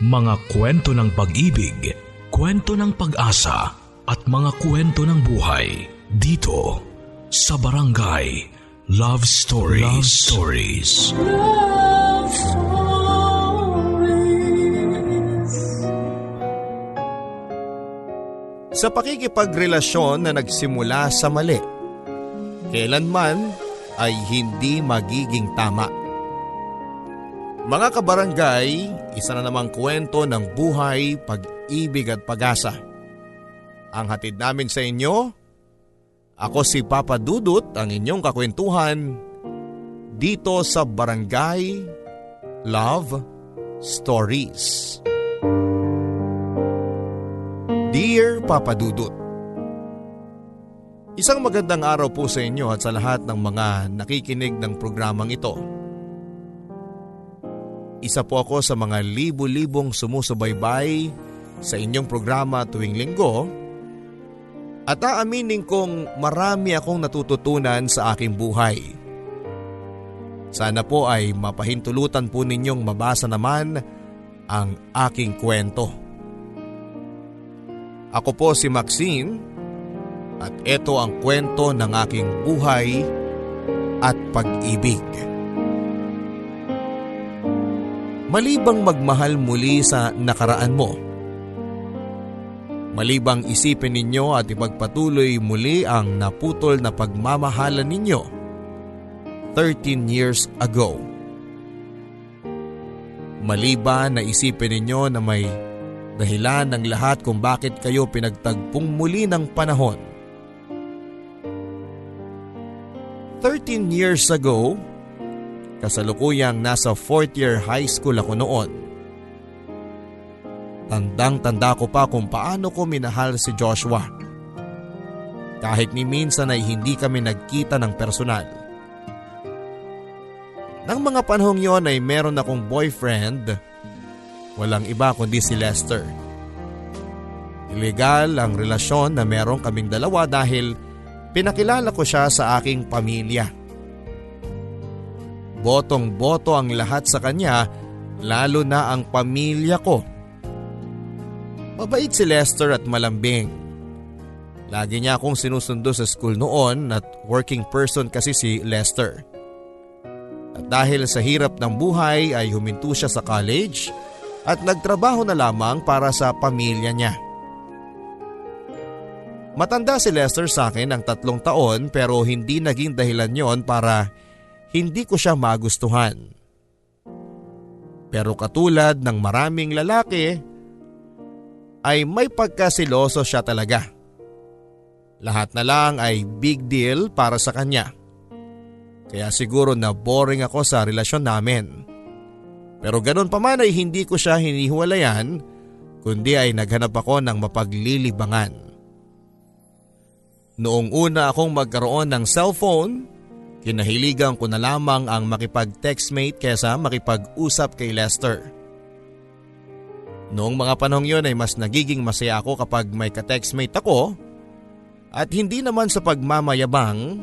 Mga kwento ng pag-ibig, kwento ng pag-asa at mga kwento ng buhay dito sa Barangay Love Stories. Love Stories. Love Stories. Sa pakikipagrelasyon na nagsimula sa mali, kailanman ay hindi magiging tama. Mga kabarangay, isa na namang kwento ng buhay, pag-ibig at pag-asa. Ang hatid namin sa inyo, ako si Papa Dudut, ang inyong kakwentuhan, dito sa Barangay Love Stories. Dear Papa Dudut, Isang magandang araw po sa inyo at sa lahat ng mga nakikinig ng programang ito. Isa po ako sa mga libu-libong sumusubaybay sa inyong programa tuwing linggo at aaminin kong marami akong natututunan sa aking buhay. Sana po ay mapahintulutan po ninyong mabasa naman ang aking kwento. Ako po si Maxine at ito ang kwento ng aking buhay at pag-ibig. Malibang magmahal muli sa nakaraan mo. Malibang isipin ninyo at ipagpatuloy muli ang naputol na pagmamahalan ninyo 13 years ago. Maliban na isipin ninyo na may dahilan ng lahat kung bakit kayo pinagtagpong muli ng panahon. 13 years ago, Kasalukuyang nasa 4th year high school ako noon. Tandang-tanda ko pa kung paano ko minahal si Joshua. Kahit ni minsan ay hindi kami nagkita ng personal. Nang mga panahong yon ay meron akong boyfriend, walang iba kundi si Lester. Illegal ang relasyon na meron kaming dalawa dahil pinakilala ko siya sa aking pamilya. Botong-boto ang lahat sa kanya lalo na ang pamilya ko. Mabait si Lester at malambing. Lagi niya akong sinusundo sa school noon at working person kasi si Lester. At dahil sa hirap ng buhay ay huminto siya sa college at nagtrabaho na lamang para sa pamilya niya. Matanda si Lester sa akin ng tatlong taon pero hindi naging dahilan yon para hindi ko siya magustuhan. Pero katulad ng maraming lalaki, ay may pagkasiloso siya talaga. Lahat na lang ay big deal para sa kanya. Kaya siguro na boring ako sa relasyon namin. Pero ganun pa man ay hindi ko siya hinihiwalayan kundi ay naghanap ako ng mapaglilibangan. Noong una akong magkaroon ng cellphone Kinahiligan ko na lamang ang makipag-textmate kesa makipag-usap kay Lester. Noong mga panahong yon ay mas nagiging masaya ako kapag may ka-textmate ako at hindi naman sa pagmamayabang.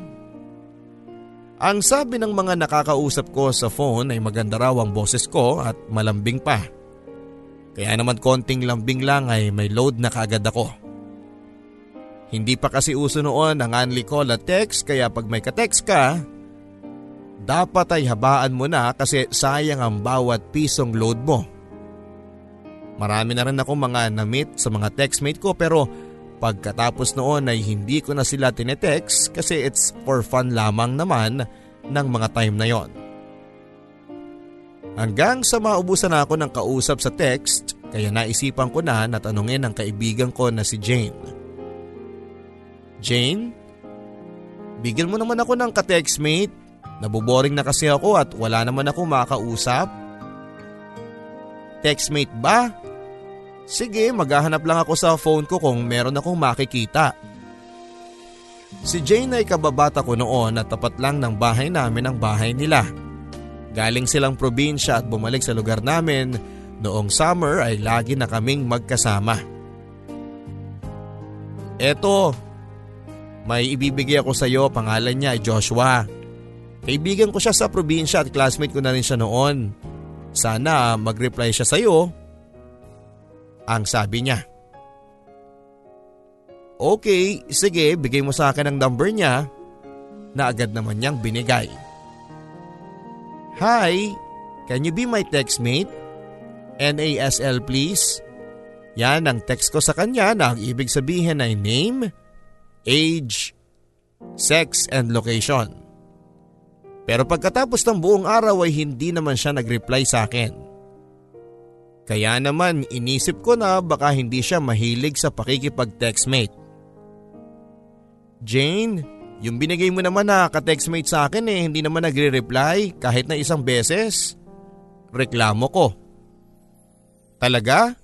Ang sabi ng mga nakakausap ko sa phone ay maganda raw ang boses ko at malambing pa. Kaya naman konting lambing lang ay may load na kaagad ako. Hindi pa kasi uso noon ang only call at text kaya pag may ka-text ka, dapat ay habaan mo na kasi sayang ang bawat pisong load mo. Marami na rin akong mga na-meet sa mga textmate ko pero pagkatapos noon ay hindi ko na sila tinetext kasi it's for fun lamang naman ng mga time na yon. Hanggang sa maubusan ako ng kausap sa text kaya naisipan ko na natanungin ang kaibigan ko na si Jane. Jane? Bigyan mo naman ako ng ka-textmate. Nabuboring na kasi ako at wala naman ako makausap. Textmate ba? Sige, maghahanap lang ako sa phone ko kung meron akong makikita. Si Jane ay kababata ko noon at tapat lang ng bahay namin ang bahay nila. Galing silang probinsya at bumalik sa lugar namin noong summer ay lagi na kaming magkasama. Eto, may ibibigay ako sa iyo, pangalan niya ay Joshua. Kaibigan ko siya sa probinsya at classmate ko na rin siya noon. Sana mag-reply siya sa iyo Ang sabi niya. Okay, sige bigay mo sa akin ang number niya na agad naman niyang binigay. Hi, can you be my textmate? NASL please. Yan ang text ko sa kanya na ang ibig sabihin ay name, age, sex and location. Pero pagkatapos ng buong araw ay hindi naman siya nag-reply sa akin. Kaya naman inisip ko na baka hindi siya mahilig sa pakikipag-textmate. Jane, yung binigay mo naman na ka-textmate sa akin eh hindi naman nagre-reply kahit na isang beses. Reklamo ko. Talaga?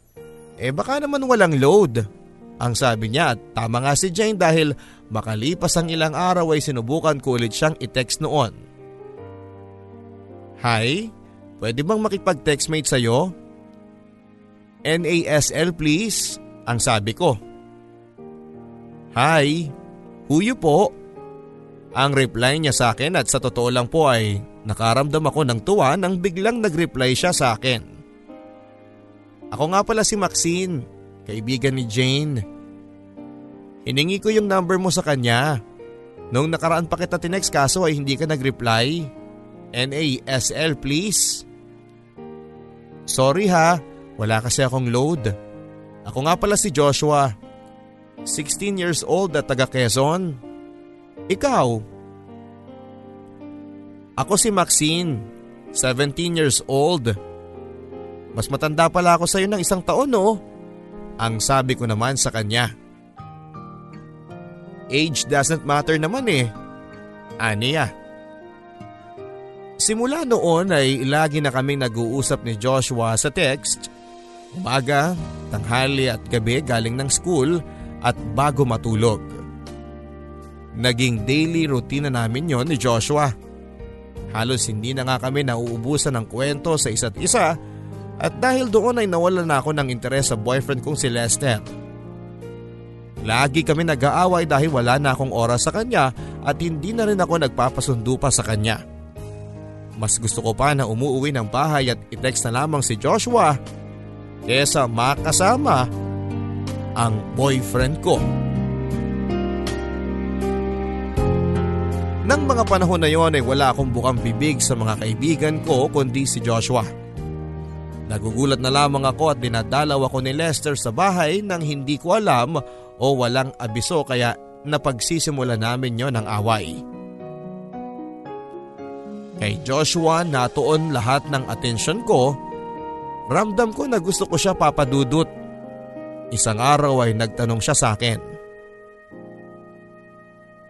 Eh baka naman walang load. Ang sabi niya at tama nga si Jane dahil makalipas ang ilang araw ay sinubukan ko ulit siyang i-text noon. Hi, pwede bang makipag-textmate sa'yo? NASL please, ang sabi ko. Hi, huyo po. Ang reply niya sa akin at sa totoo lang po ay nakaramdam ako ng tuwa nang biglang nag-reply siya sa akin. Ako nga pala si Maxine, kaibigan ni Jane. Hiningi ko yung number mo sa kanya. Noong nakaraan pa kita tinext kaso ay hindi ka nag-reply. NASL please. Sorry ha, wala kasi akong load. Ako nga pala si Joshua. 16 years old at taga Quezon. Ikaw? Ako si Maxine, 17 years old. Mas matanda pala ako sa iyo ng isang taon no? Ang sabi ko naman sa kanya. Age doesn't matter naman eh. Aniya. Simula noon ay lagi na kaming nag-uusap ni Joshua sa text. Umaga, tanghali at gabi galing ng school at bago matulog. Naging daily routine na namin yon ni Joshua. Halos hindi na nga kami nauubusan ng kwento sa isa't isa at dahil doon ay nawalan na ako ng interes sa boyfriend kong si Lester. Lagi kami nag-aaway dahil wala na akong oras sa kanya at hindi na rin ako nagpapasundo pa sa kanya. Mas gusto ko pa na umuwi ng bahay at i-text na lamang si Joshua kesa makasama ang boyfriend ko. Nang mga panahon na yon ay wala akong bukang bibig sa mga kaibigan ko kundi si Joshua. Nagugulat na lamang ako at dinadalaw ako ni Lester sa bahay nang hindi ko alam o walang abiso kaya napagsisimula namin yon ng away. Kay Joshua natuon lahat ng atensyon ko. Ramdam ko na gusto ko siya papadudot. Isang araw ay nagtanong siya sa akin.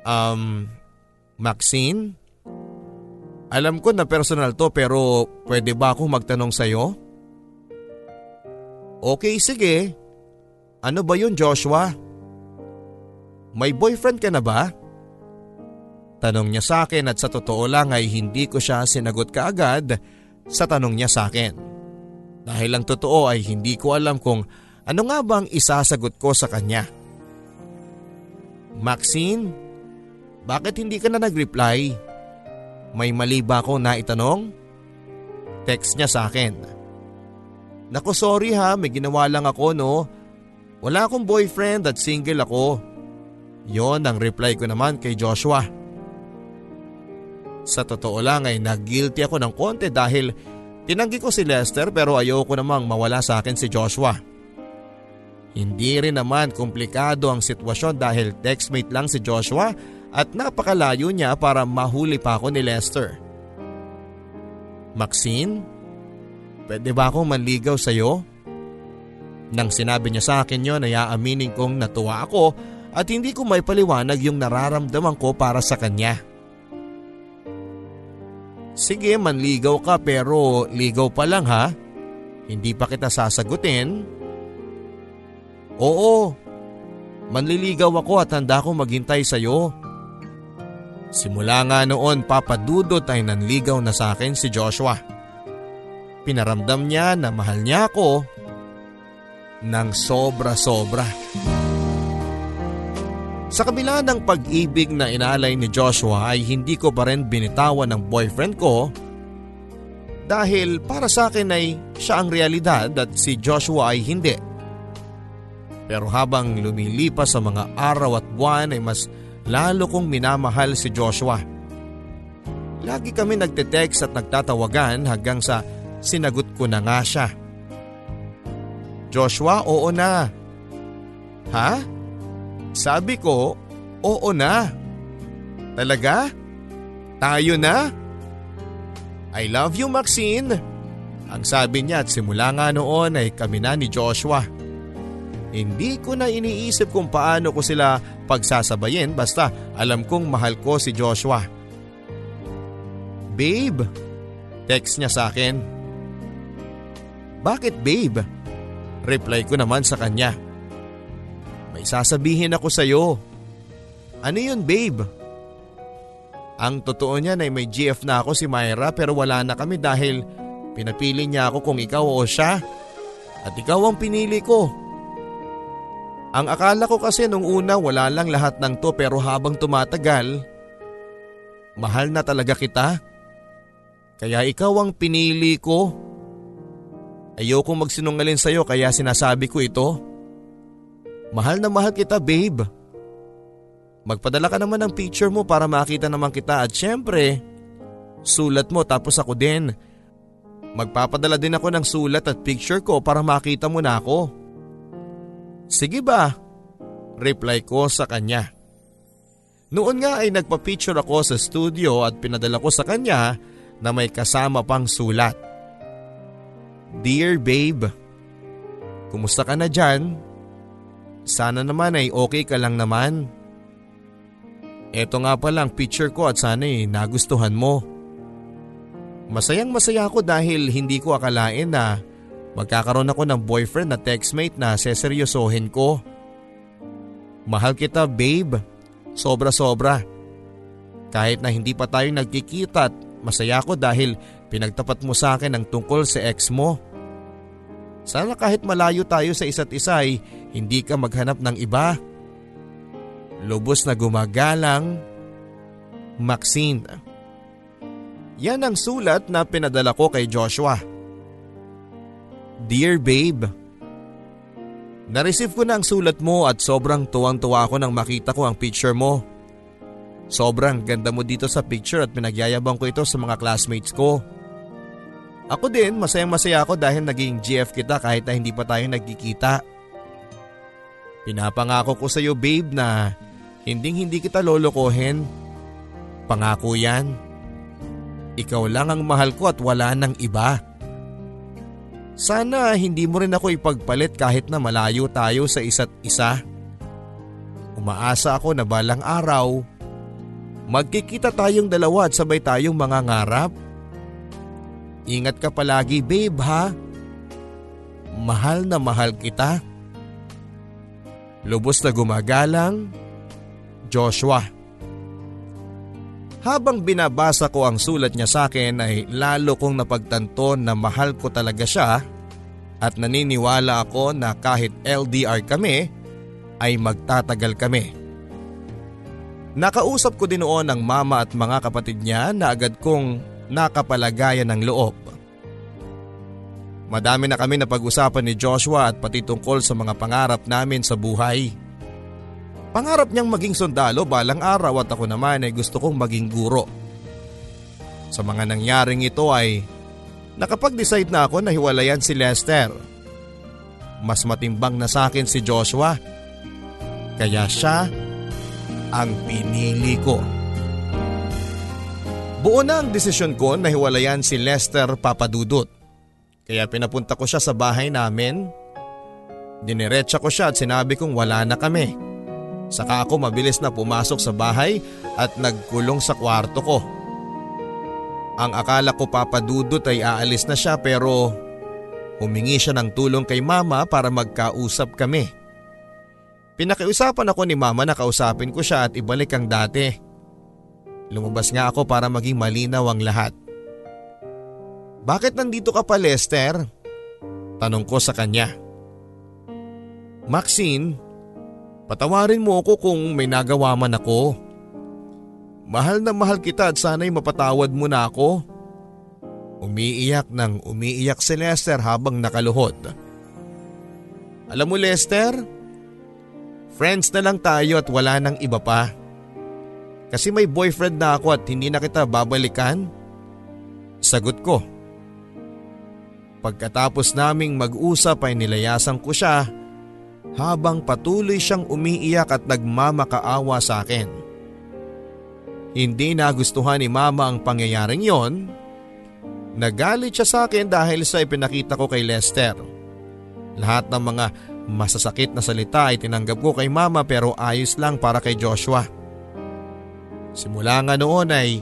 Um, Maxine? Alam ko na personal to pero pwede ba akong magtanong sa'yo? Okay, sige. Ano ba yun Joshua? May boyfriend ka na ba? Tanong niya sa akin at sa totoo lang ay hindi ko siya sinagot kaagad sa tanong niya sa akin. Dahil ang totoo ay hindi ko alam kung ano nga bang isasagot ko sa kanya. Maxine, bakit hindi ka na nag-reply? May mali ba ako na itanong? Text niya sa akin. Nako sorry ha, may ginawa lang ako no. Wala akong boyfriend at single ako. Yon ang reply ko naman kay Joshua. Sa totoo lang ay nag-guilty ako ng konti dahil tinanggi ko si Lester pero ayoko namang mawala sa akin si Joshua. Hindi rin naman komplikado ang sitwasyon dahil textmate lang si Joshua at napakalayo niya para mahuli pa ako ni Lester. Maxine, pwede ba akong manligaw sa iyo? Nang sinabi niya sa akin yon ay aaminin kong natuwa ako at hindi ko may paliwanag yung nararamdaman ko para sa kanya. Sige manligaw ka pero ligaw pa lang ha. Hindi pa kita sasagutin. Oo, manliligaw ako at handa akong maghintay sa iyo. Simula nga noon papadudot ay nanligaw na sa akin si Joshua. Pinaramdam niya na mahal niya ako ng sobra-sobra. Sa kabila ng pag-ibig na inalay ni Joshua ay hindi ko pa rin binitawan ng boyfriend ko dahil para sa akin ay siya ang realidad at si Joshua ay hindi. Pero habang lumilipas sa mga araw at buwan ay mas lalo kong minamahal si Joshua. Lagi kami nagte-text at nagtatawagan hanggang sa sinagot ko na nga siya. Joshua, oo na. Ha? Sabi ko, oo na. Talaga? Tayo na? I love you Maxine. Ang sabi niya at simula nga noon ay kami na ni Joshua. Hindi ko na iniisip kung paano ko sila pagsasabayin basta alam kong mahal ko si Joshua. Babe, text niya sa akin. Bakit babe? Reply ko naman sa kanya. May sasabihin ako sa iyo. Ano yun babe? Ang totoo niya ay may GF na ako si Myra pero wala na kami dahil pinapili niya ako kung ikaw o siya. At ikaw ang pinili ko. Ang akala ko kasi nung una wala lang lahat ng to pero habang tumatagal, mahal na talaga kita. Kaya ikaw ang pinili ko. Ayokong magsinungaling sa'yo kaya sinasabi ko ito. Mahal na mahal kita babe. Magpadala ka naman ng picture mo para makita naman kita at syempre, sulat mo tapos ako din. Magpapadala din ako ng sulat at picture ko para makita mo na ako. Sige ba? Reply ko sa kanya. Noon nga ay nagpa-picture ako sa studio at pinadala ko sa kanya na may kasama pang sulat. Dear babe, kumusta ka na dyan? Sana naman ay okay ka lang naman. Ito nga pala ang picture ko at sana ay nagustuhan mo. Masayang masaya ako dahil hindi ko akalain na magkakaroon ako ng boyfriend na textmate na seseryosohin ko. Mahal kita babe, sobra sobra. Kahit na hindi pa tayo nagkikita at masaya ako dahil pinagtapat mo sa akin ang tungkol sa ex mo. Sana kahit malayo tayo sa isa't isa ay hindi ka maghanap ng iba. Lubos na gumagalang, Maxine. Yan ang sulat na pinadala ko kay Joshua. Dear babe, Nareceive ko na ang sulat mo at sobrang tuwang-tuwa ako nang makita ko ang picture mo. Sobrang ganda mo dito sa picture at pinagyayabang ko ito sa mga classmates ko. Ako din masayang masaya ako dahil naging GF kita kahit na hindi pa tayo nagkikita. Pinapangako ko sa iyo babe na hinding hindi kita lolokohin. Pangako yan. Ikaw lang ang mahal ko at wala nang iba. Sana hindi mo rin ako ipagpalit kahit na malayo tayo sa isa't isa. Umaasa ako na balang araw, magkikita tayong dalawa at sabay tayong mga ngarap. Ingat ka palagi babe ha. Mahal na mahal kita. Lubos na gumagalang, Joshua. Habang binabasa ko ang sulat niya sa akin ay lalo kong napagtanto na mahal ko talaga siya at naniniwala ako na kahit LDR kami ay magtatagal kami. Nakausap ko din noon ang mama at mga kapatid niya na agad kong nakapalagayan ng loob. Madami na kami na pag-usapan ni Joshua at pati tungkol sa mga pangarap namin sa buhay. Pangarap niyang maging sundalo balang araw at ako naman ay gusto kong maging guro. Sa mga nangyaring ito ay nakapag-decide na ako na hiwalayan si Lester. Mas matimbang na sa akin si Joshua. Kaya siya ang pinili ko. Buo na ang desisyon ko na hiwalayan si Lester Papadudot. Kaya pinapunta ko siya sa bahay namin. Diniretsa ko siya at sinabi kong wala na kami. Saka ako mabilis na pumasok sa bahay at nagkulong sa kwarto ko. Ang akala ko papadudot ay aalis na siya pero humingi siya ng tulong kay mama para magkausap kami. Pinakiusapan ako ni mama na kausapin ko siya at ibalik ang dati. Lumabas nga ako para maging malinaw ang lahat. Bakit nandito ka pa Lester? Tanong ko sa kanya. Maxine, Patawarin mo ako kung may nagawa man ako. Mahal na mahal kita at sana'y mapatawad mo na ako. Umiiyak nang umiiyak si Lester habang nakaluhod. Alam mo Lester, Friends na lang tayo at wala nang iba pa. Kasi may boyfriend na ako at hindi na kita babalikan? Sagot ko. Pagkatapos naming mag-usap ay nilayasan ko siya habang patuloy siyang umiiyak at nagmamakaawa sa akin. Hindi nagustuhan ni mama ang pangyayaring yon. Nagalit siya sa akin dahil sa ipinakita ko kay Lester. Lahat ng mga masasakit na salita ay tinanggap ko kay mama pero ayos lang para kay Joshua. Simula nga noon ay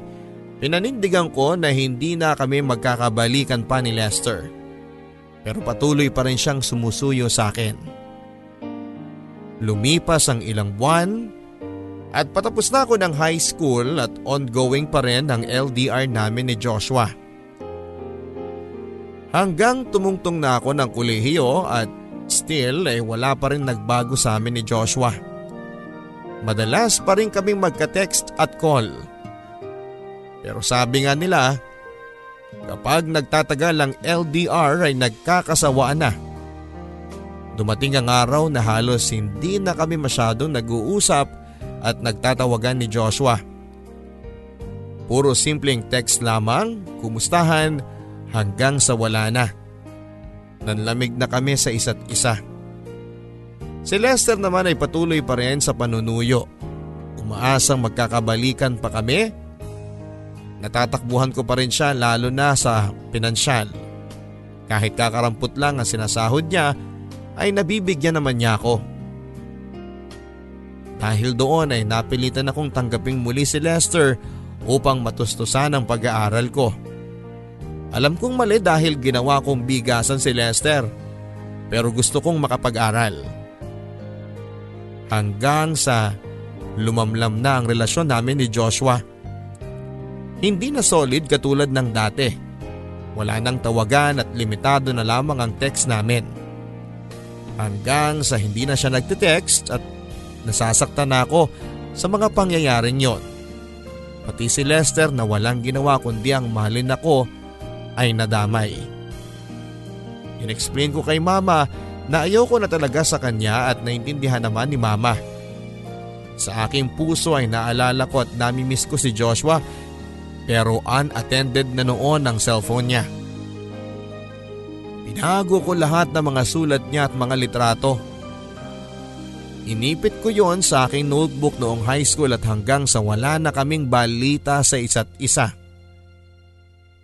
pinanindigan ko na hindi na kami magkakabalikan pa ni Lester. Pero patuloy pa rin siyang sumusuyo sa akin. Lumipas ang ilang buwan at patapos na ako ng high school at ongoing pa rin ang LDR namin ni Joshua. Hanggang tumungtong na ako ng kulehiyo at still ay eh, wala pa rin nagbago sa amin ni Joshua. Madalas pa rin kaming magka-text at call. Pero sabi nga nila, kapag nagtatagal ang LDR ay nagkakasawaan na. Dumating ang araw na halos hindi na kami masyadong nag-uusap at nagtatawagan ni Joshua. Puro simpleng text lamang, kumustahan hanggang sa wala na. Nanlamig na kami sa isa't isa. Si Lester naman ay patuloy pa rin sa panunuyo. Umaasang magkakabalikan pa kami. Natatakbuhan ko pa rin siya lalo na sa pinansyal. Kahit kakarampot lang ang sinasahod niya ay nabibigyan naman niya ako. Dahil doon ay napilitan akong tanggaping muli si Lester upang matustusan ang pag-aaral ko. Alam kong mali dahil ginawa kong bigasan si Lester pero gusto kong makapag-aral hanggang sa lumamlam na ang relasyon namin ni Joshua. Hindi na solid katulad ng dati. Wala nang tawagan at limitado na lamang ang text namin. Hanggang sa hindi na siya nagte-text at nasasaktan na ako sa mga pangyayaring yon. Pati si Lester na walang ginawa kundi ang mahalin ako ay nadamay. Inexplain ko kay mama na ayoko na talaga sa kanya at naintindihan naman ni mama. Sa aking puso ay naalala ko at namimiss ko si Joshua pero unattended na noon ang cellphone niya. Pinago ko lahat ng mga sulat niya at mga litrato. Inipit ko yon sa aking notebook noong high school at hanggang sa wala na kaming balita sa isa't isa.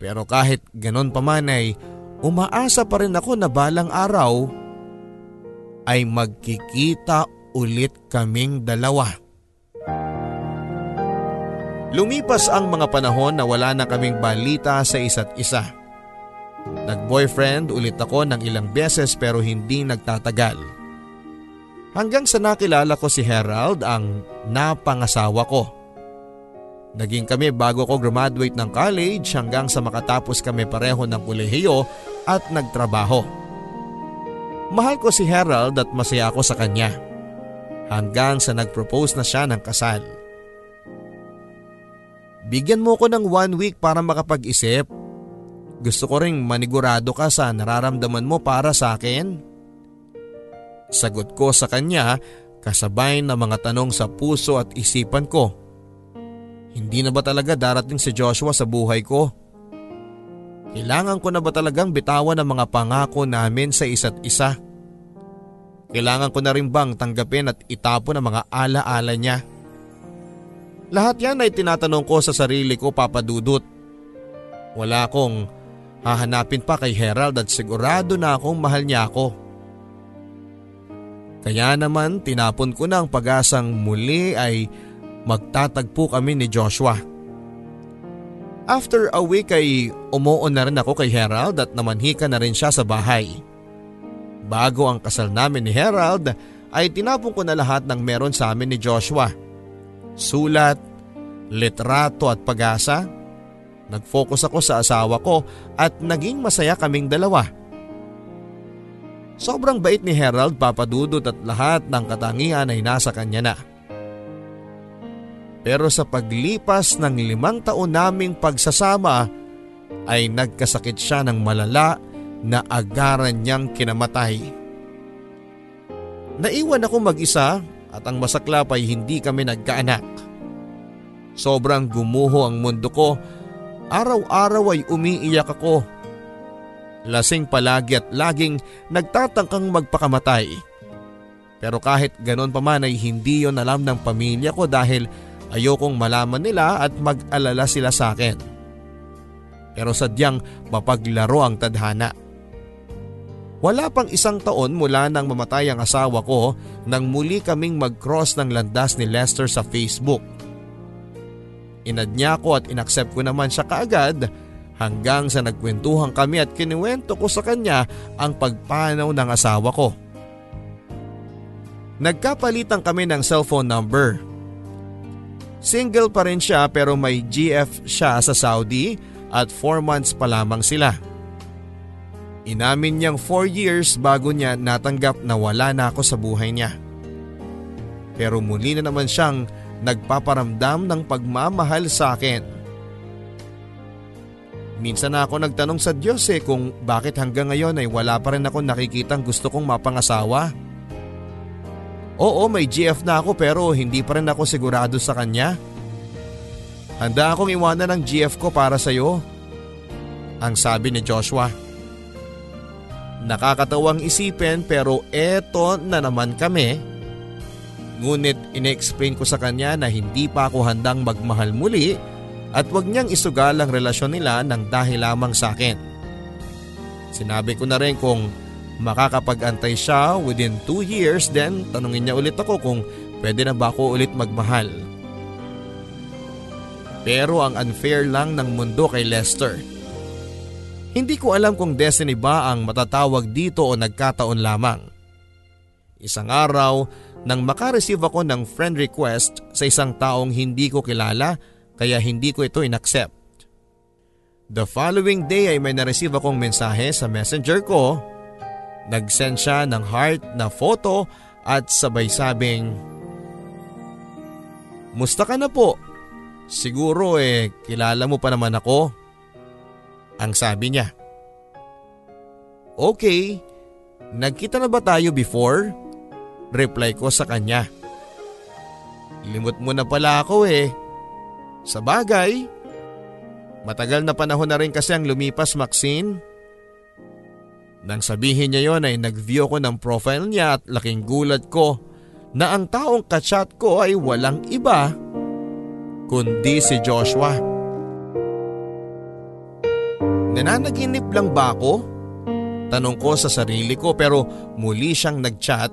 Pero kahit ganon pa man ay umaasa pa rin ako na balang araw ay magkikita ulit kaming dalawa. Lumipas ang mga panahon na wala na kaming balita sa isa't isa. Nag-boyfriend ulit ako ng ilang beses pero hindi nagtatagal. Hanggang sa nakilala ko si Herald ang napangasawa ko. Naging kami bago ko graduate ng college hanggang sa makatapos kami pareho ng kolehiyo at nagtrabaho. Mahal ko si Harold at masaya ako sa kanya. Hanggang sa nag-propose na siya ng kasal. Bigyan mo ko ng one week para makapag-isip. Gusto ko ring manigurado ka sa nararamdaman mo para sa akin. Sagot ko sa kanya kasabay ng mga tanong sa puso at isipan ko. Hindi na ba talaga darating si Joshua sa buhay ko? Kailangan ko na ba talagang bitawan ang mga pangako namin sa isa't isa? Kailangan ko na rin bang tanggapin at itapon ang mga alaala niya? Lahat yan ay tinatanong ko sa sarili ko papadudot. Wala akong hahanapin pa kay Herald at sigurado na akong mahal niya ako. Kaya naman tinapon ko na ang pag-asang muli ay magtatagpo kami ni Joshua. After a week ay umuon na rin ako kay Herald at namanhika na rin siya sa bahay. Bago ang kasal namin ni Herald ay tinapon ko na lahat ng meron sa amin ni Joshua. Sulat, litrato at pag-asa. Nag-focus ako sa asawa ko at naging masaya kaming dalawa. Sobrang bait ni Herald papadudot at lahat ng katangian ay nasa kanya na. Pero sa paglipas ng limang taon naming pagsasama ay nagkasakit siya ng malala na agaran niyang kinamatay. Naiwan ako mag-isa at ang masaklap ay hindi kami nagkaanak. Sobrang gumuho ang mundo ko. Araw-araw ay umiiyak ako. Lasing palagi at laging nagtatangkang magpakamatay. Pero kahit ganon pa man ay hindi yon alam ng pamilya ko dahil ayokong malaman nila at mag-alala sila sa akin. Pero sadyang mapaglaro ang tadhana. Wala pang isang taon mula nang mamatay ang asawa ko nang muli kaming mag-cross ng landas ni Lester sa Facebook. Inad niya ako at inaccept ko naman siya kaagad hanggang sa nagkwentuhan kami at kinuwento ko sa kanya ang pagpanaw ng asawa ko. Nagkapalitan kami ng cellphone number. Single pa rin siya pero may GF siya sa Saudi at 4 months pa lamang sila. Inamin niyang 4 years bago niya natanggap na wala na ako sa buhay niya. Pero muli na naman siyang nagpaparamdam ng pagmamahal sa akin. Minsan na ako nagtanong sa Diyos eh kung bakit hanggang ngayon ay wala pa rin ako nakikitang gusto kong mapangasawa. Oo may GF na ako pero hindi pa rin ako sigurado sa kanya. Handa akong iwanan ang GF ko para sa iyo. Ang sabi ni Joshua. Nakakatawang isipin pero eto na naman kami. Ngunit ine-explain ko sa kanya na hindi pa ako handang magmahal muli at wag niyang isugal ang relasyon nila ng dahil lamang sa akin. Sinabi ko na rin kung makakapag-antay siya within 2 years then tanungin niya ulit ako kung pwede na ba ako ulit magmahal. Pero ang unfair lang ng mundo kay Lester – hindi ko alam kung destiny ba ang matatawag dito o nagkataon lamang. Isang araw nang makareceive ako ng friend request sa isang taong hindi ko kilala kaya hindi ko ito inaccept. The following day ay may nareceive akong mensahe sa messenger ko. Nag-send siya ng heart na photo at sabay sabing, Musta ka na po? Siguro eh kilala mo pa naman ako. Ang sabi niya. Okay, nagkita na ba tayo before? Reply ko sa kanya. Limot mo na pala ako eh. Sa bagay, matagal na panahon na rin kasi ang lumipas Maxine. Nang sabihin niya yon ay nag-view ko ng profile niya at laking gulat ko na ang taong kachat ko ay walang iba kundi si Joshua. Nananaginip lang ba ako? Tanong ko sa sarili ko pero muli siyang nagchat.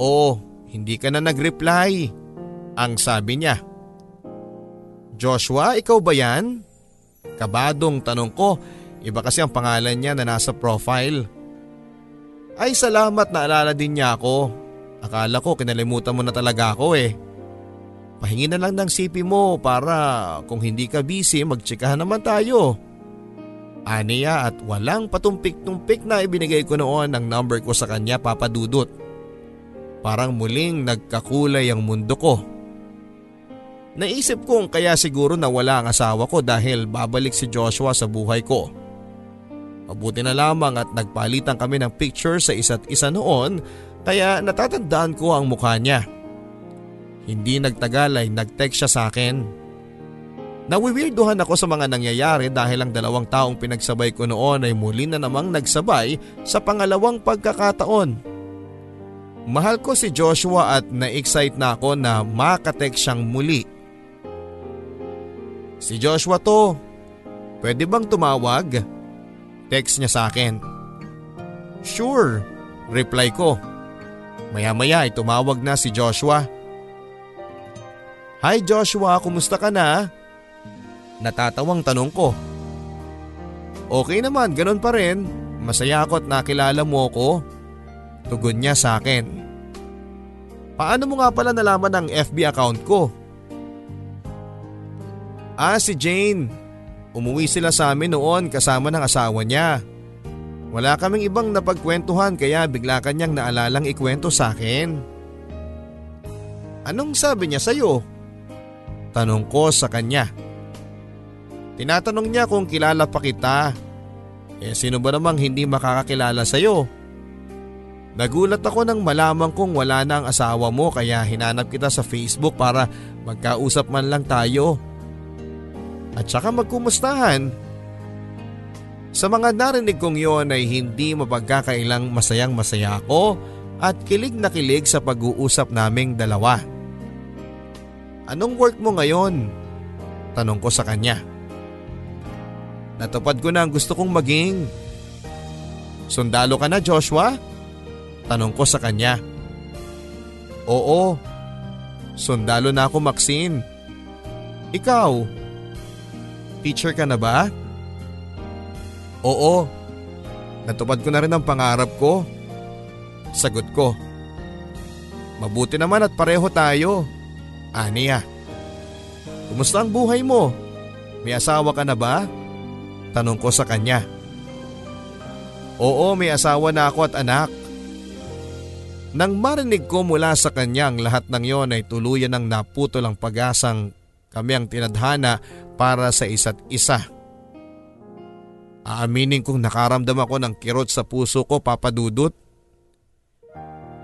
Oh, hindi ka na nagreply. Ang sabi niya. Joshua, ikaw ba yan? Kabadong tanong ko, iba kasi ang pangalan niya na nasa profile. Ay salamat na alala din niya ako. Akala ko kinalimutan mo na talaga ako eh. Pahingi na lang ng CP mo para kung hindi ka busy magtsikahan naman tayo. Aniya at walang patumpik-tumpik na ibinigay ko noon ang number ko sa kanya papadudot. Parang muling nagkakulay ang mundo ko. Naisip kong kaya siguro na wala ang asawa ko dahil babalik si Joshua sa buhay ko. Mabuti na lamang at nagpalitan kami ng picture sa isa't isa noon kaya natatandaan ko ang mukha niya. Hindi nagtagal ay nag-text siya sa akin. Nawiwirduhan ako sa mga nangyayari dahil ang dalawang taong pinagsabay ko noon ay muli na namang nagsabay sa pangalawang pagkakataon. Mahal ko si Joshua at na-excite na ako na makatext siyang muli. Si Joshua to, pwede bang tumawag? Text niya sa akin. Sure, reply ko. Maya-maya ay tumawag na si Joshua. Hi Joshua, kumusta ka na? Natatawang tanong ko. Okay naman, ganun pa rin. Masaya ako at nakilala mo ako. Tugon niya sa akin. Paano mo nga pala nalaman ang FB account ko? Ah, si Jane. Umuwi sila sa amin noon kasama ng asawa niya. Wala kaming ibang napagkwentuhan kaya bigla kanyang naalalang ikwento sa akin. Anong sabi niya sa'yo? Tanong ko sa kanya. Tinatanong niya kung kilala pa kita. Eh sino ba namang hindi makakakilala sa iyo? Nagulat ako nang malaman kong wala na ang asawa mo kaya hinanap kita sa Facebook para magkausap man lang tayo. At saka magkumustahan. Sa mga narinig kong yon ay hindi mapagkakailang masayang masaya ako at kilig na kilig sa pag-uusap naming dalawa. Anong work mo ngayon? Tanong ko sa kanya. Natupad ko na ang gusto kong maging. Sundalo ka na Joshua? Tanong ko sa kanya. Oo, sundalo na ako Maxine. Ikaw, teacher ka na ba? Oo, natupad ko na rin ang pangarap ko. Sagot ko. Mabuti naman at pareho tayo. Aniya. Kumusta ang buhay mo? May asawa ka na ba? Tanong ko sa kanya. Oo, may asawa na ako at anak. Nang marinig ko mula sa kanya ang lahat ng yon ay tuluyan ng naputol ang pag-asang kami ang tinadhana para sa isa't isa. Aaminin kong nakaramdam ako ng kirot sa puso ko papadudot.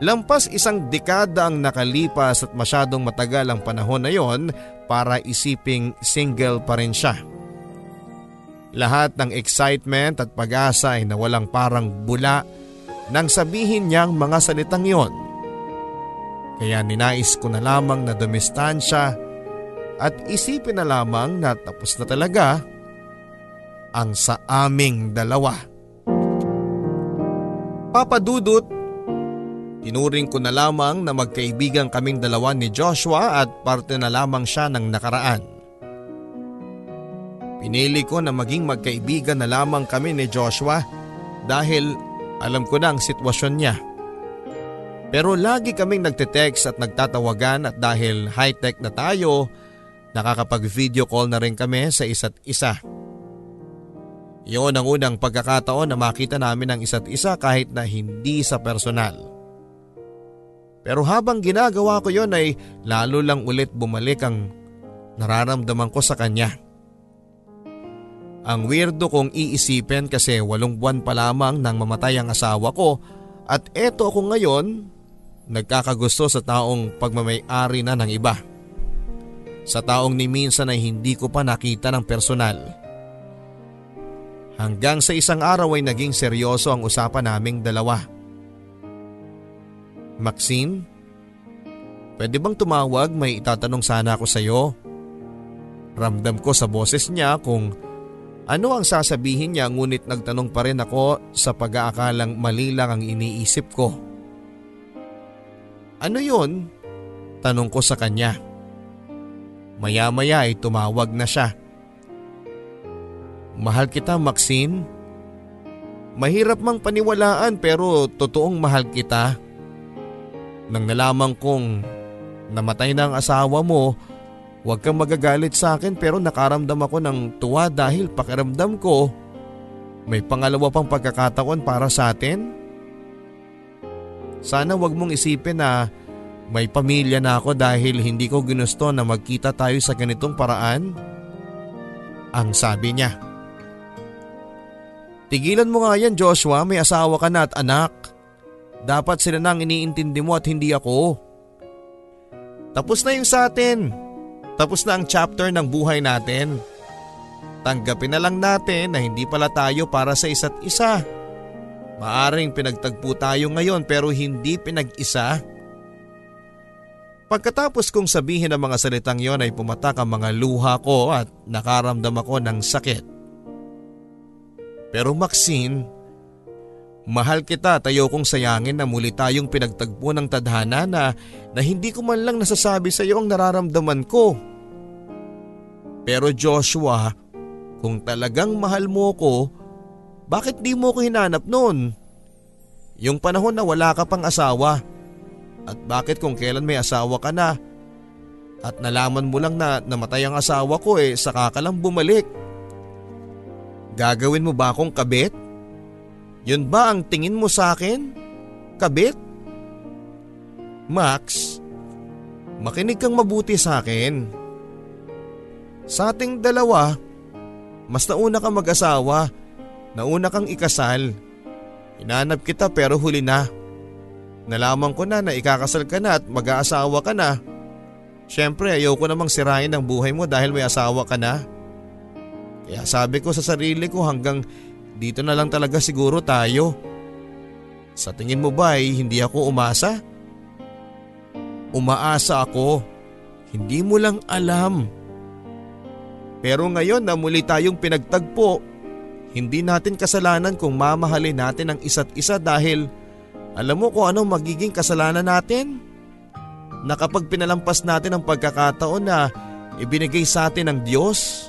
Lampas isang dekada ang nakalipas at masyadong matagal ang panahon na yon para isiping single pa rin siya. Lahat ng excitement at pag-asa ay nawalang parang bula nang sabihin niyang mga salitang yon. Kaya ninais ko na lamang na dumistansya at isipin na lamang na tapos na talaga ang sa aming dalawa. Papadudot, tinuring ko na lamang na magkaibigan kaming dalawa ni Joshua at parte na lamang siya ng nakaraan. Pinili ko na maging magkaibigan na lamang kami ni Joshua dahil alam ko na ang sitwasyon niya. Pero lagi kaming nagte-text at nagtatawagan at dahil high-tech na tayo, nakakapag-video call na rin kami sa isa't isa. Iyon ang unang pagkakataon na makita namin ang isa't isa kahit na hindi sa personal. Pero habang ginagawa ko yon ay lalo lang ulit bumalik ang nararamdaman ko sa kanya. Ang weirdo kong iisipin kasi walong buwan pa lamang nang mamatay ang asawa ko at eto ako ngayon nagkakagusto sa taong pagmamay-ari na ng iba. Sa taong ni minsan ay hindi ko pa nakita ng personal. Hanggang sa isang araw ay naging seryoso ang usapan naming dalawa. Maxine, pwede bang tumawag may itatanong sana ako sa iyo? Ramdam ko sa boses niya kung ano ang sasabihin niya ngunit nagtanong pa rin ako sa pag-aakalang mali lang ang iniisip ko. Ano yun? Tanong ko sa kanya. Maya-maya ay tumawag na siya. Mahal kita Maxine. Mahirap mang paniwalaan pero totoong mahal kita. Nang nalaman kong namatay na ang asawa mo, huwag kang magagalit sa akin pero nakaramdam ako ng tuwa dahil pakiramdam ko may pangalawa pang pagkakataon para sa atin. Sana wag mong isipin na may pamilya na ako dahil hindi ko ginusto na magkita tayo sa ganitong paraan. Ang sabi niya. Tigilan mo nga yan Joshua, may asawa ka na at anak. Dapat sila nang iniintindi mo at hindi ako. Tapos na yung sa atin. Tapos na ang chapter ng buhay natin. Tanggapin na lang natin na hindi pala tayo para sa isa't isa. Maaring pinagtagpo tayo ngayon pero hindi pinag-isa. Pagkatapos kong sabihin ang mga salitang yon ay pumatak ang mga luha ko at nakaramdam ako ng sakit. Pero Maxine, mahal kita at ayokong sayangin na muli tayong pinagtagpo ng tadhana na, na hindi ko man lang nasasabi sa iyo ang nararamdaman ko. Pero Joshua, kung talagang mahal mo ko, bakit di mo ko hinanap noon? Yung panahon na wala ka pang asawa. At bakit kung kailan may asawa ka na? At nalaman mo lang na namatay ang asawa ko eh, saka ka lang bumalik. Gagawin mo ba akong kabit? Yun ba ang tingin mo sa akin? Kabit? Max, makinig kang mabuti sa akin. Sa ating dalawa, mas nauna kang mag-asawa, nauna kang ikasal. Hinanap kita pero huli na. Nalaman ko na na ikakasal ka na at mag-aasawa ka na. Siyempre ayoko namang sirain ang buhay mo dahil may asawa ka na. Kaya sabi ko sa sarili ko hanggang dito na lang talaga siguro tayo. Sa tingin mo ba ay hindi ako umasa? Umaasa ako. Hindi mo lang alam. Pero ngayon na muli tayong pinagtagpo, hindi natin kasalanan kung mamahalin natin ang isa't isa dahil alam mo kung anong magiging kasalanan natin? Na pinalampas natin ang pagkakataon na ibinigay sa atin ng Diyos,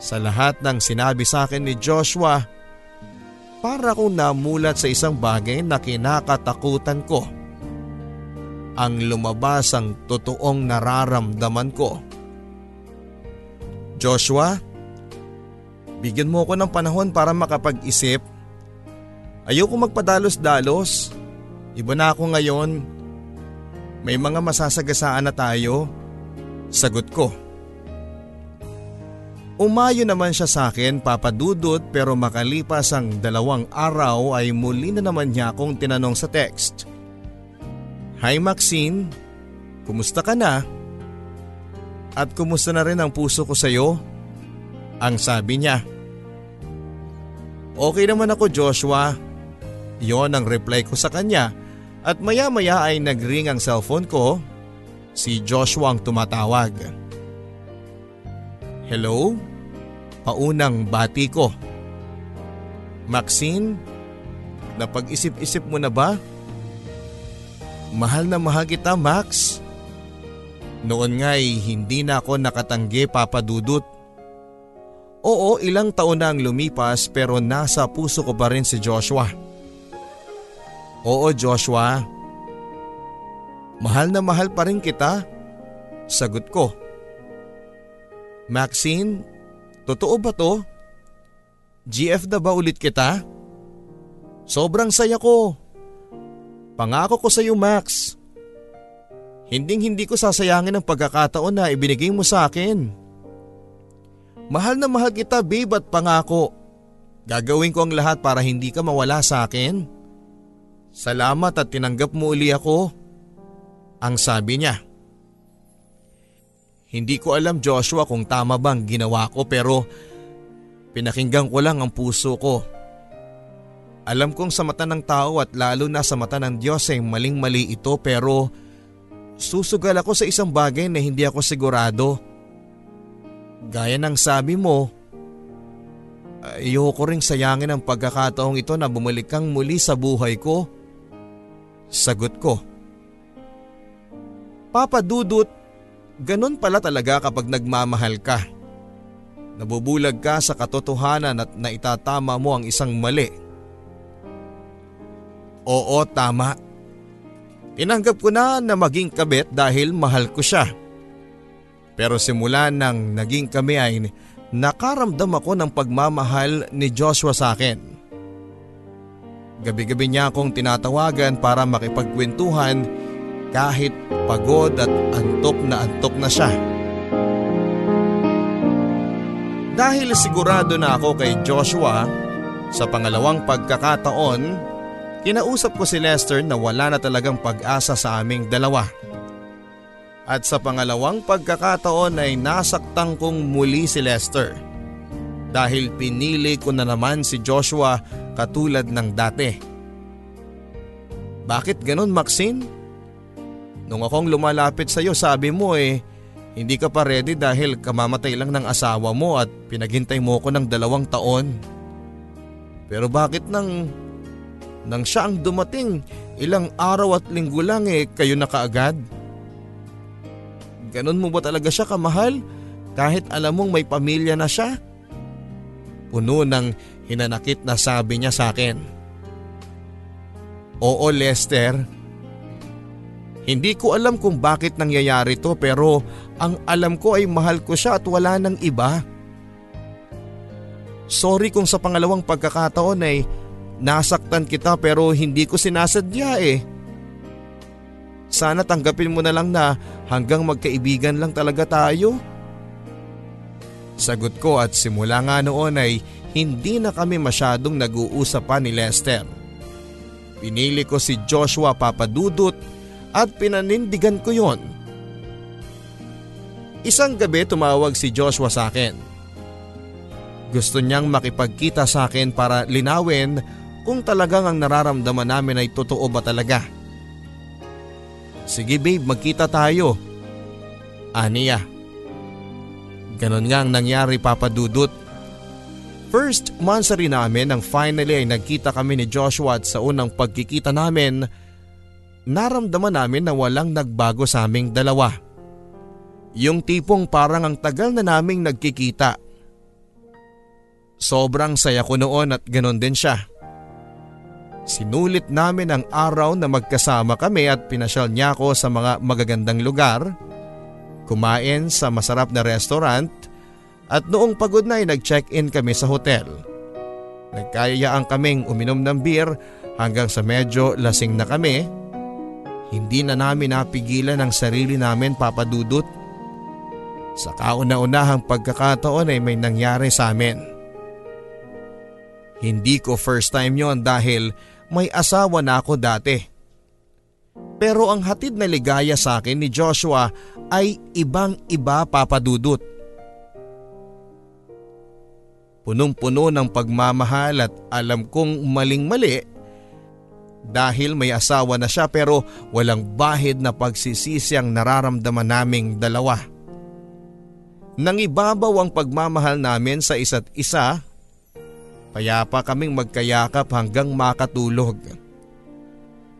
sa lahat ng sinabi sa akin ni Joshua, para akong namulat sa isang bagay na kinakatakutan ko. Ang lumabas ang totoong nararamdaman ko. Joshua, bigyan mo ako ng panahon para makapag-isip. Ayoko magpadalos-dalos. Iba na ako ngayon. May mga masasagasaan na tayo. Sagot ko. Umayo naman siya sa akin papadudot pero makalipas ang dalawang araw ay muli na naman niya akong tinanong sa text. Hi Maxine, kumusta ka na? At kumusta na rin ang puso ko sa iyo? Ang sabi niya. Okay naman ako Joshua. Yon ang reply ko sa kanya at maya maya ay nagring ang cellphone ko. Si Joshua ang tumatawag. Hello? Paunang bati ko. Maxine, napag-isip-isip mo na ba? Mahal na mahal kita Max. Noon nga'y hindi na ako nakatanggi papadudot. Oo ilang taon na ang lumipas pero nasa puso ko pa rin si Joshua. Oo Joshua. Mahal na mahal pa rin kita. Sagot ko. Maxine, totoo ba to? GF na ba ulit kita? Sobrang saya ko. Pangako ko sa iyo Max. Hinding hindi ko sasayangin ang pagkakataon na ibinigay mo sa akin. Mahal na mahal kita babe at pangako. Gagawin ko ang lahat para hindi ka mawala sa akin. Salamat at tinanggap mo uli ako. Ang sabi niya. Hindi ko alam Joshua kung tama bang ginawa ko pero pinakinggan ko lang ang puso ko. Alam kong sa mata ng tao at lalo na sa mata ng Diyos ay maling mali ito pero susugal ako sa isang bagay na hindi ako sigurado. Gaya ng sabi mo, ayoko ring sayangin ang pagkakataong ito na bumalik kang muli sa buhay ko. Sagot ko. Papa Dudut, Ganon pala talaga kapag nagmamahal ka. Nabubulag ka sa katotohanan at naitatama mo ang isang mali. Oo, tama. Tinanggap ko na na maging kabit dahil mahal ko siya. Pero simula nang naging kami ay nakaramdam ako ng pagmamahal ni Joshua sa akin. Gabi-gabi niya akong tinatawagan para makipagkwentuhan kahit pagod at antok na antok na siya. Dahil sigurado na ako kay Joshua, sa pangalawang pagkakataon, kinausap ko si Lester na wala na talagang pag-asa sa aming dalawa. At sa pangalawang pagkakataon ay nasaktan kong muli si Lester. Dahil pinili ko na naman si Joshua katulad ng dati. Bakit ganon Maxine? Nung akong lumalapit sa iyo sabi mo eh, hindi ka pa ready dahil kamamatay lang ng asawa mo at pinaghintay mo ko ng dalawang taon. Pero bakit nang, nang siya ang dumating, ilang araw at linggo lang eh kayo na kaagad? Ganon mo ba talaga siya kamahal kahit alam mong may pamilya na siya? Puno ng hinanakit na sabi niya sa akin. Oo Lester, hindi ko alam kung bakit nangyayari to pero ang alam ko ay mahal ko siya at wala nang iba. Sorry kung sa pangalawang pagkakataon ay nasaktan kita pero hindi ko sinasadya eh. Sana tanggapin mo na lang na hanggang magkaibigan lang talaga tayo. Sagot ko at simula nga noon ay hindi na kami masyadong nag-uusap pa ni Lester. Pinili ko si Joshua papadudot at pinanindigan ko yon. Isang gabi tumawag si Joshua sa akin. Gusto niyang makipagkita sa akin para linawin kung talagang ang nararamdaman namin ay totoo ba talaga. Sige babe, magkita tayo. Aniya. Ganon nga ang nangyari papadudot. First monthsary namin nang finally ay nagkita kami ni Joshua at sa unang pagkikita namin, naramdaman namin na walang nagbago sa aming dalawa. Yung tipong parang ang tagal na naming nagkikita. Sobrang saya ko noon at ganon din siya. Sinulit namin ang araw na magkasama kami at pinasyal niya ako sa mga magagandang lugar kumain sa masarap na restaurant at noong pagod na ay nag-check-in kami sa hotel. Nagkayayaan kaming uminom ng beer hanggang sa medyo lasing na kami. Hindi na namin napigilan ang sarili namin papadudot. Sa kauna-unahang pagkakataon ay may nangyari sa amin. Hindi ko first time yon dahil may asawa na ako dati. Pero ang hatid na ligaya sa akin ni Joshua ay ibang iba papadudot. Punong-puno ng pagmamahal at alam kong maling-mali dahil may asawa na siya pero walang bahid na pagsisisi ang nararamdaman naming dalawa. Nang ibabaw ang pagmamahal namin sa isa't isa, payapa kaming magkayakap hanggang makatulog.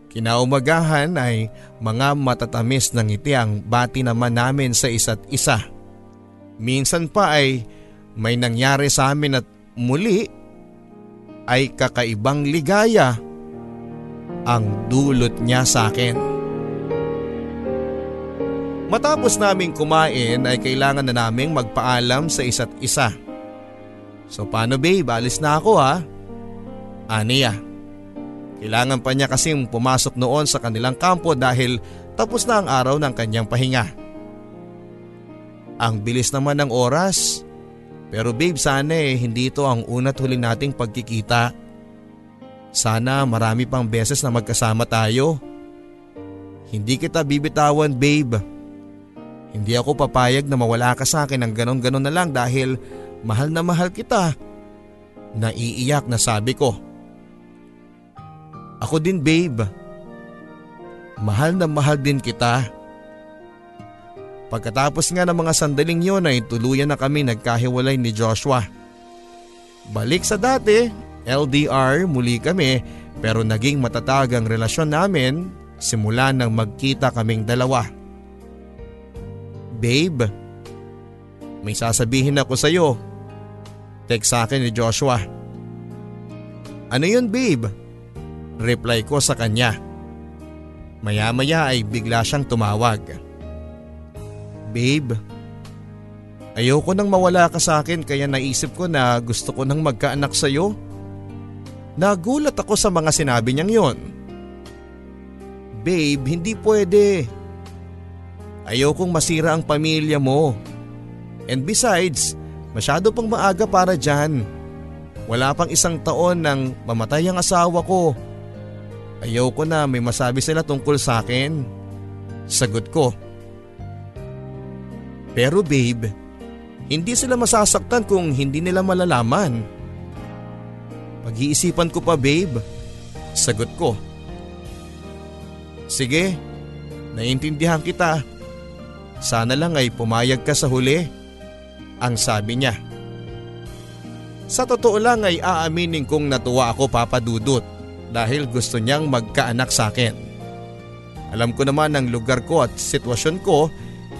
Kinaumagahan ay mga matatamis ng ngiti ang bati naman namin sa isa't isa. Minsan pa ay may nangyari sa amin at muli ay kakaibang ligaya ang dulot niya sa akin. Matapos naming kumain ay kailangan na naming magpaalam sa isa't isa. So paano babe, alis na ako ha? Aniya. Kailangan pa niya kasing pumasok noon sa kanilang kampo dahil tapos na ang araw ng kanyang pahinga. Ang bilis naman ng oras. Pero babe sana eh hindi ito ang una't huli nating pagkikita. Sana marami pang beses na magkasama tayo. Hindi kita bibitawan babe. Hindi ako papayag na mawala ka sa akin ng ganon-ganon na lang dahil mahal na mahal kita. Naiiyak na sabi ko. Ako din babe. Mahal na mahal din kita. Pagkatapos nga ng mga sandaling yon ay tuluyan na kami nagkahiwalay ni Joshua. Balik sa dati, LDR muli kami pero naging matatag ang relasyon namin simula nang magkita kaming dalawa. Babe, may sasabihin ako sa iyo. Text sa akin ni Joshua. Ano yun babe? Reply ko sa kanya. Maya-maya ay bigla siyang tumawag. Babe, ayoko nang mawala ka sa akin kaya naisip ko na gusto ko nang magkaanak sa iyo. Nagulat ako sa mga sinabi niyang yon. Babe, hindi pwede. Ayokong masira ang pamilya mo. And besides, masyado pang maaga para dyan. Wala pang isang taon nang mamatay ang asawa ko Ayaw ko na may masabi sila tungkol sa akin. Sagot ko. Pero babe, hindi sila masasaktan kung hindi nila malalaman. Pag-iisipan ko pa babe. Sagot ko. Sige, naiintindihan kita. Sana lang ay pumayag ka sa huli. Ang sabi niya. Sa totoo lang ay aaminin kong natuwa ako papadudot dahil gusto niyang magkaanak sa akin. Alam ko naman ang lugar ko at sitwasyon ko,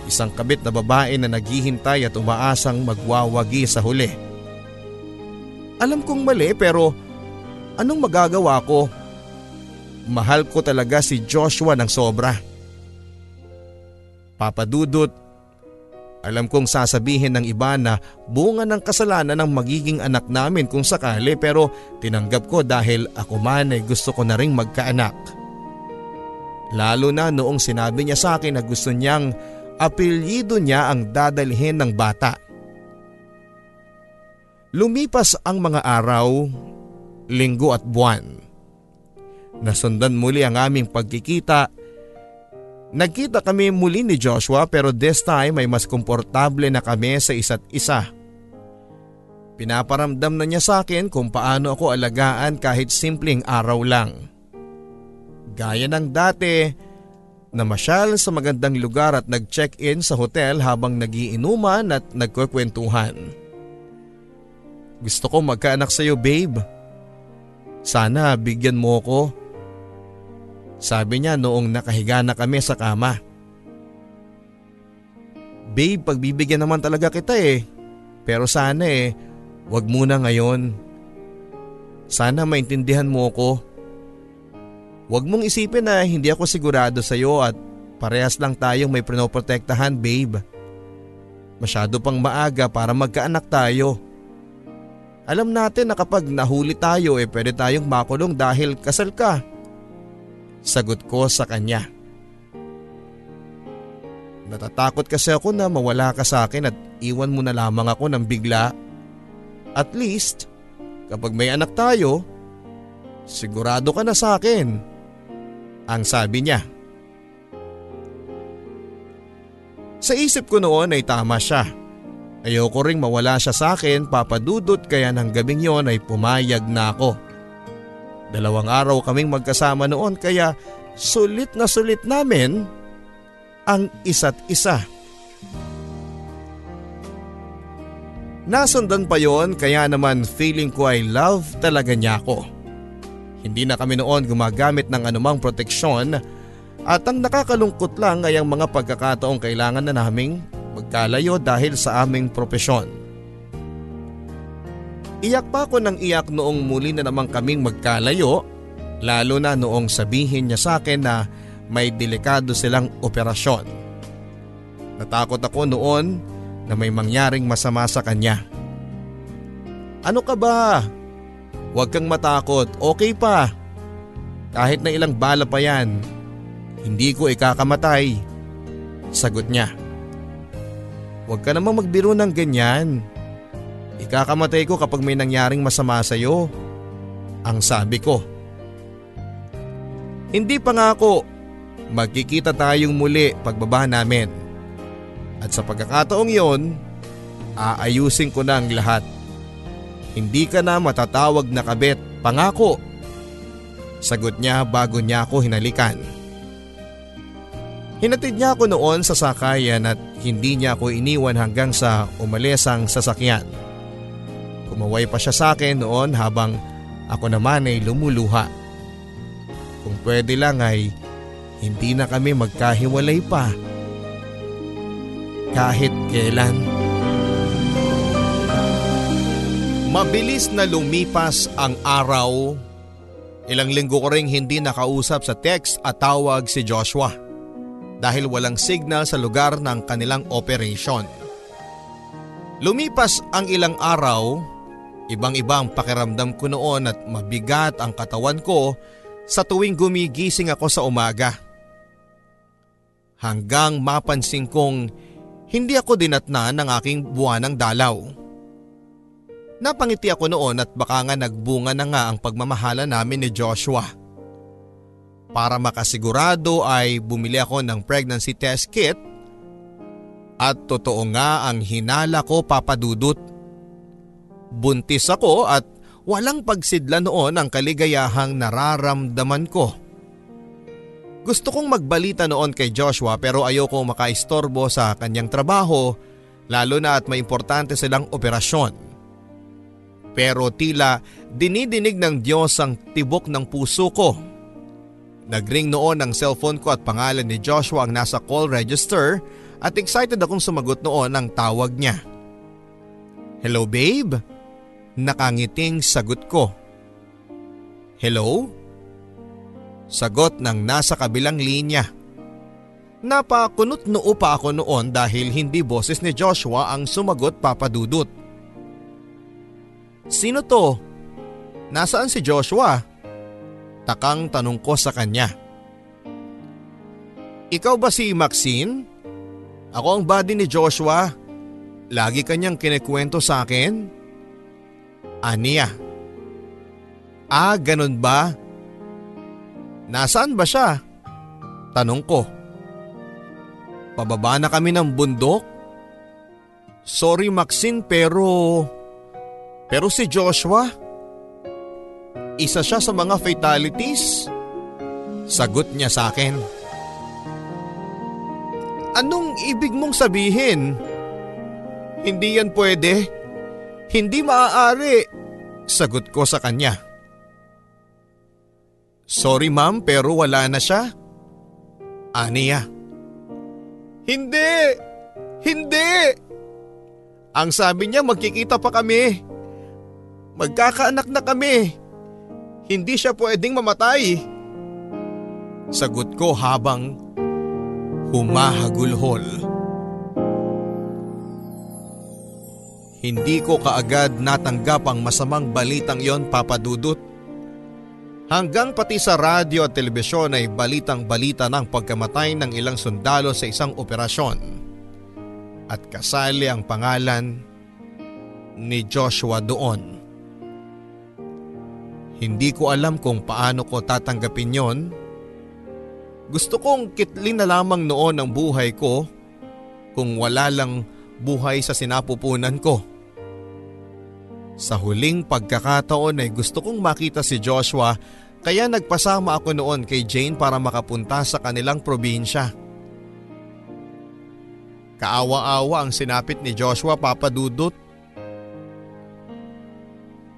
isang kabit na babae na naghihintay at umaasang magwawagi sa huli. Alam kong mali pero anong magagawa ko? Mahal ko talaga si Joshua ng sobra. Papadudot, alam kong sasabihin ng iba na bunga ng kasalanan ng magiging anak namin kung sakali pero tinanggap ko dahil ako man ay gusto ko na ring magkaanak. Lalo na noong sinabi niya sa akin na gusto niyang apelyido niya ang dadalhin ng bata. Lumipas ang mga araw, linggo at buwan. Nasundan muli ang aming pagkikita. Nagkita kami muli ni Joshua pero this time ay mas komportable na kami sa isa't isa. Pinaparamdam na niya sa akin kung paano ako alagaan kahit simpleng araw lang. Gaya ng dati, namasyal sa magandang lugar at nag-check-in sa hotel habang nagiinuman at nagkukwentuhan. Gusto ko magkaanak sa iyo babe. Sana bigyan mo ko. Sabi niya noong nakahiga na kami sa kama. Babe, pagbibigyan naman talaga kita eh. Pero sana eh, wag muna ngayon. Sana maintindihan mo ko. Huwag mong isipin na hindi ako sigurado sa iyo at parehas lang tayong may pinoprotektahan babe. Masyado pang maaga para magkaanak tayo. Alam natin na kapag nahuli tayo eh pwede tayong makulong dahil kasal ka. Sagot ko sa kanya. Natatakot kasi ako na mawala ka sa akin at iwan mo na lamang ako ng bigla. At least, kapag may anak tayo, sigurado ka na sa akin ang sabi niya. Sa isip ko noon ay tama siya. Ayoko ring mawala siya sa akin papadudot kaya ng gabing yon ay pumayag na ako. Dalawang araw kaming magkasama noon kaya sulit na sulit namin ang isa't isa. Nasundan pa yon kaya naman feeling ko ay love talaga niya ako. Hindi na kami noon gumagamit ng anumang proteksyon at ang nakakalungkot lang ay ang mga pagkakataong kailangan na naming magkalayo dahil sa aming propesyon. Iyak pa ako ng iyak noong muli na naman kaming magkalayo lalo na noong sabihin niya sa akin na may delikado silang operasyon. Natakot ako noon na may mangyaring masama sa kanya. Ano ka ba? Huwag kang matakot, okay pa. Kahit na ilang bala pa yan, hindi ko ikakamatay. Sagot niya. Huwag ka namang magbiro ng ganyan. Ikakamatay ko kapag may nangyaring masama sa iyo. Ang sabi ko. Hindi pa nga ako. Magkikita tayong muli pagbaba namin. At sa pagkakataong yon, aayusin ko na ang lahat. Hindi ka na matatawag na kabet, pangako. Sagot niya bago niya ako hinalikan. Hinatid niya ako noon sa sakayan at hindi niya ako iniwan hanggang sa umalis ang sasakyan. Kumaway pa siya sa akin noon habang ako naman ay lumuluha. Kung pwede lang ay hindi na kami magkahiwalay pa. Kahit kailan. Mabilis na lumipas ang araw. Ilang linggo ko ring hindi nakausap sa text at tawag si Joshua dahil walang signal sa lugar ng kanilang operation. Lumipas ang ilang araw, ibang-ibang pakiramdam ko noon at mabigat ang katawan ko sa tuwing gumigising ako sa umaga. Hanggang mapansin kong hindi ako dinatnan ng aking buwanang dalaw. Napangiti ako noon at baka nga nagbunga na nga ang pagmamahala namin ni Joshua. Para makasigurado ay bumili ako ng pregnancy test kit at totoo nga ang hinala ko papadudot. Buntis ako at walang pagsidla noon ang kaligayahang nararamdaman ko. Gusto kong magbalita noon kay Joshua pero ayoko makaistorbo sa kanyang trabaho lalo na at may importante silang operasyon. Pero tila dinidinig ng Diyos ang tibok ng puso ko. Nagring noon ang cellphone ko at pangalan ni Joshua ang nasa call register at excited akong sumagot noon ang tawag niya. Hello babe? Nakangiting sagot ko. Hello? Sagot ng nasa kabilang linya. Napakunot noo pa ako noon dahil hindi boses ni Joshua ang sumagot papadudot. Sino to? Nasaan si Joshua? Takang tanong ko sa kanya. Ikaw ba si Maxine? Ako ang buddy ni Joshua. Lagi kanyang kinikwento sa akin. Aniya. Ah, ganun ba? Nasaan ba siya? Tanong ko. Pababa na kami ng bundok? Sorry Maxine pero… Pero si Joshua? Isa siya sa mga fatalities? Sagot niya sa akin. Anong ibig mong sabihin? Hindi yan pwede. Hindi maaari. Sagot ko sa kanya. Sorry ma'am pero wala na siya. Aniya. Hindi! Hindi! Ang sabi niya magkikita pa kami. Magkakaanak na kami. Hindi siya pwedeng mamatay. Sagot ko habang humahagulhol. Hindi ko kaagad natanggap ang masamang balitang yon papadudot. Hanggang pati sa radyo at telebisyon ay balitang balita ng pagkamatay ng ilang sundalo sa isang operasyon. At kasali ang pangalan ni Joshua doon. Hindi ko alam kung paano ko tatanggapin yon. Gusto kong kitlin na lamang noon ang buhay ko kung wala lang buhay sa sinapupunan ko. Sa huling pagkakataon ay gusto kong makita si Joshua kaya nagpasama ako noon kay Jane para makapunta sa kanilang probinsya. Kaawa-awa ang sinapit ni Joshua papadudot.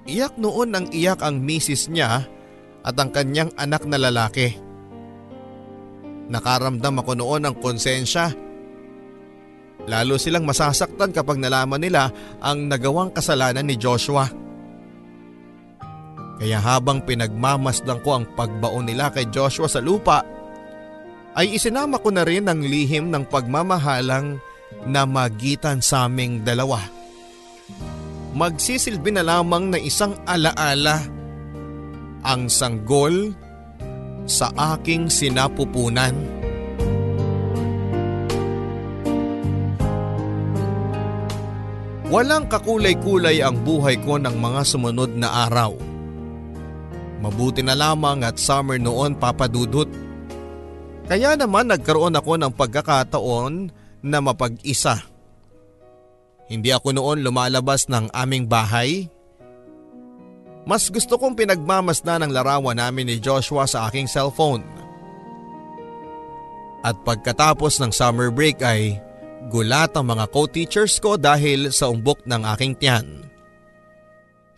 Iyak noon ang iyak ang misis niya at ang kanyang anak na lalaki. Nakaramdam ako noon ng konsensya Lalo silang masasaktan kapag nalaman nila ang nagawang kasalanan ni Joshua. Kaya habang pinagmamasdan ko ang pagbaon nila kay Joshua sa lupa, ay isinama ko na rin ang lihim ng pagmamahalang na magitan sa aming dalawa. Magsisilbi na lamang na isang alaala ang sanggol sa aking sinapupunan. Walang kakulay-kulay ang buhay ko ng mga sumunod na araw. Mabuti na lamang at summer noon papadudot. Kaya naman nagkaroon ako ng pagkakataon na mapag-isa. Hindi ako noon lumalabas ng aming bahay. Mas gusto kong pinagmamasdan ang larawan namin ni Joshua sa aking cellphone. At pagkatapos ng summer break ay Gulat ang mga co-teachers ko dahil sa umbok ng aking tiyan.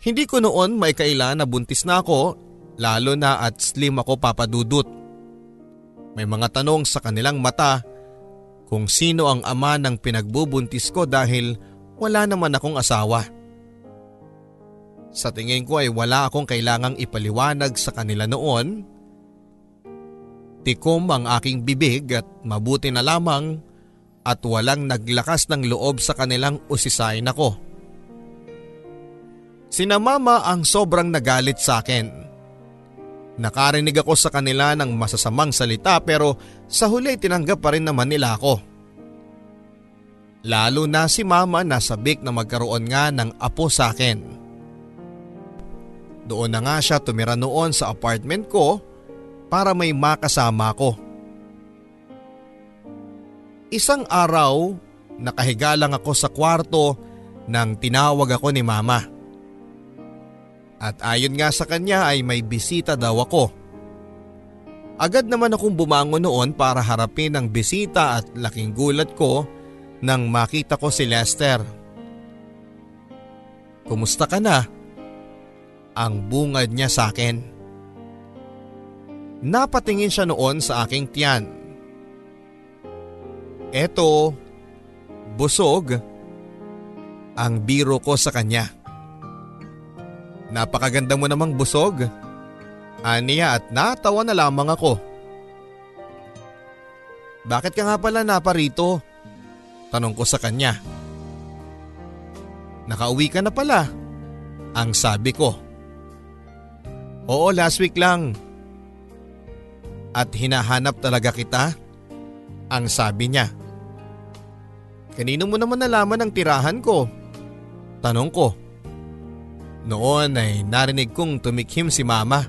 Hindi ko noon may kaila na buntis na ako lalo na at slim ako papadudot. May mga tanong sa kanilang mata kung sino ang ama ng pinagbubuntis ko dahil wala naman akong asawa. Sa tingin ko ay wala akong kailangang ipaliwanag sa kanila noon. Tikom ang aking bibig at mabuti na lamang at walang naglakas ng loob sa kanilang usisayin ako. Sina mama ang sobrang nagalit sa akin. Nakarinig ako sa kanila ng masasamang salita pero sa huli tinanggap pa rin naman nila ako. Lalo na si mama na sabik na magkaroon nga ng apo sa akin. Doon na nga siya tumira noon sa apartment ko para may makasama ko. Isang araw, nakahiga lang ako sa kwarto nang tinawag ako ni mama. At ayon nga sa kanya ay may bisita daw ako. Agad naman akong bumangon noon para harapin ang bisita at laking gulat ko nang makita ko si Lester. Kumusta ka na? Ang bungad niya sa akin. Napatingin siya noon sa aking tiyan Eto, busog. Ang biro ko sa kanya. Napakaganda mo namang busog. Aniya at natawa na lamang ako. Bakit ka nga pala naparito? Tanong ko sa kanya. Nakauwi ka na pala. Ang sabi ko. Oo last week lang. At hinahanap talaga kita? Ang sabi niya. Kanino mo naman nalaman ang tirahan ko? Tanong ko. Noon ay narinig kong tumikhim si mama.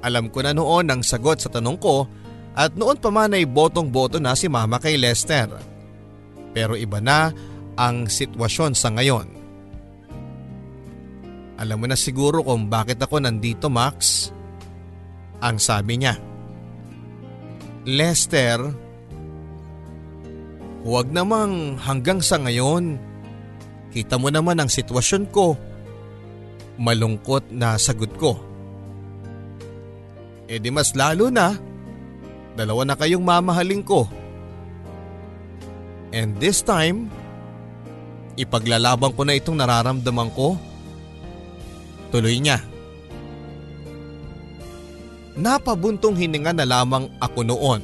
Alam ko na noon ang sagot sa tanong ko at noon pa man ay botong-boto na si mama kay Lester. Pero iba na ang sitwasyon sa ngayon. Alam mo na siguro kung bakit ako nandito Max. Ang sabi niya. Lester, huwag namang hanggang sa ngayon. Kita mo naman ang sitwasyon ko. Malungkot na sagot ko. E di mas lalo na. Dalawa na kayong mamahaling ko. And this time, ipaglalaban ko na itong nararamdaman ko. Tuloy niya. Napabuntong hininga na lamang ako noon.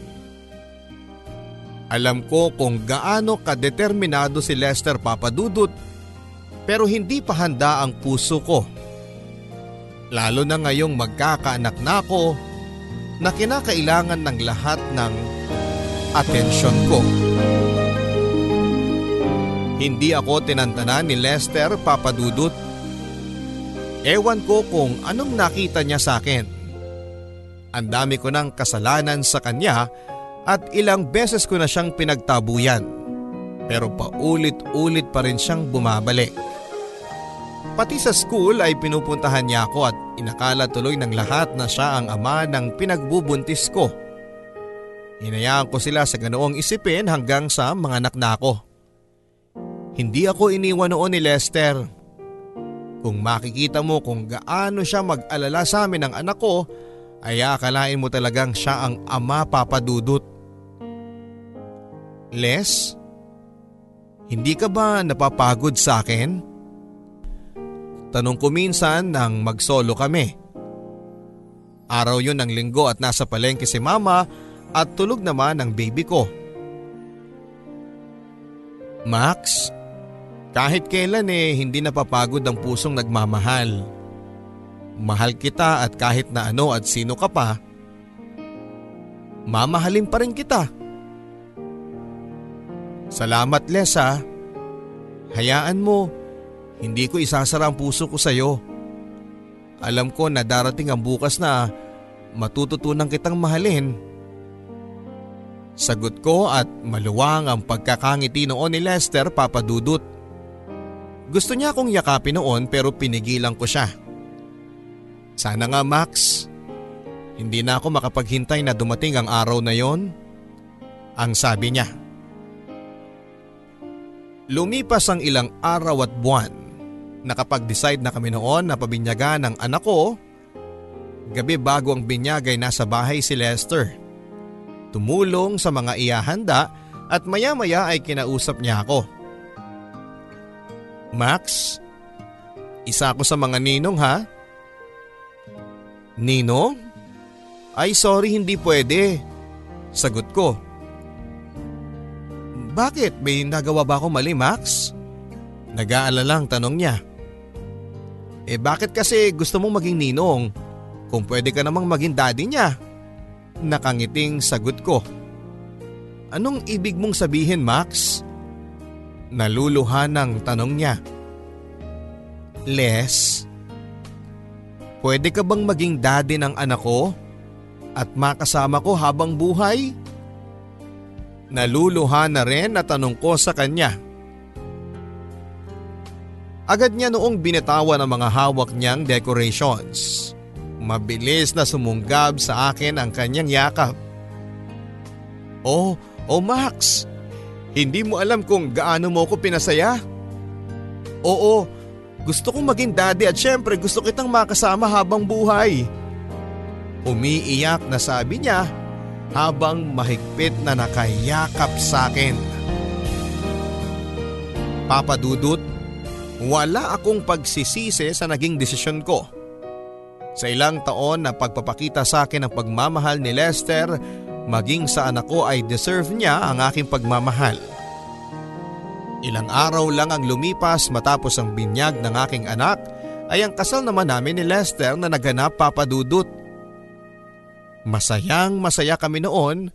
Alam ko kung gaano kadeterminado si Lester Papadudut pero hindi pa handa ang puso ko. Lalo na ngayong magkakaanak na ako na kinakailangan ng lahat ng atensyon ko. Hindi ako tinantanan ni Lester Papadudut. Ewan ko kung anong nakita niya sa akin. Ang dami ko ng kasalanan sa kanya at ilang beses ko na siyang pinagtabuyan. Pero paulit-ulit pa rin siyang bumabalik. Pati sa school ay pinupuntahan niya ako at inakala tuloy ng lahat na siya ang ama ng pinagbubuntis ko. Hinayaan ko sila sa ganoong isipin hanggang sa mga anak na ako. Hindi ako iniwan noon ni Lester. Kung makikita mo kung gaano siya mag-alala sa amin ng anak ko, ay akalain mo talagang siya ang ama papadudot. Les, hindi ka ba napapagod sa akin? Tanong ko minsan nang magsolo kami. Araw yon ng linggo at nasa palengke si mama at tulog naman ang baby ko. Max, kahit kailan eh hindi napapagod ang pusong nagmamahal. Mahal kita at kahit na ano at sino ka pa, mamahalin pa rin kita. Salamat Lesa. Hayaan mo, hindi ko isasara ang puso ko sa iyo. Alam ko na darating ang bukas na matututunan kitang mahalin. Sagot ko at maluwang ang pagkakangiti noon ni Lester papadudot. Gusto niya akong yakapin noon pero pinigilan ko siya. Sana nga Max, hindi na ako makapaghintay na dumating ang araw na yon. Ang sabi niya. Lumipas ang ilang araw at buwan Nakapag-decide na kami noon na pabinyagan ng anak ko. Gabi bago ang binyag ay nasa bahay si Lester. Tumulong sa mga iyahanda at maya-maya ay kinausap niya ako. Max, isa ako sa mga ninong ha? Nino? Ay sorry hindi pwede. Sagot ko. Bakit? May nagawa ba ako mali Max? Nag-aalalang tanong niya. Eh bakit kasi gusto mong maging ninong kung pwede ka namang maging daddy niya? Nakangiting sagot ko. Anong ibig mong sabihin Max? Naluluhan ng tanong niya. Les, pwede ka bang maging daddy ng anak ko at makasama ko habang buhay? Naluluhan na rin na tanong ko sa kanya. Agad niya noong binitawan ang mga hawak niyang decorations. Mabilis na sumunggab sa akin ang kanyang yakap. Oh, oh Max, hindi mo alam kung gaano mo ko pinasaya? Oo, gusto kong maging daddy at syempre gusto kitang makasama habang buhay. Umiiyak na sabi niya habang mahigpit na nakayakap sa akin. Papadudot, wala akong pagsisisi sa naging desisyon ko. Sa ilang taon na pagpapakita sa akin ng pagmamahal ni Lester, maging sa anak ko ay deserve niya ang aking pagmamahal. Ilang araw lang ang lumipas matapos ang binyag ng aking anak ay ang kasal naman namin ni Lester na naganap papadudot. Masayang masaya kami noon,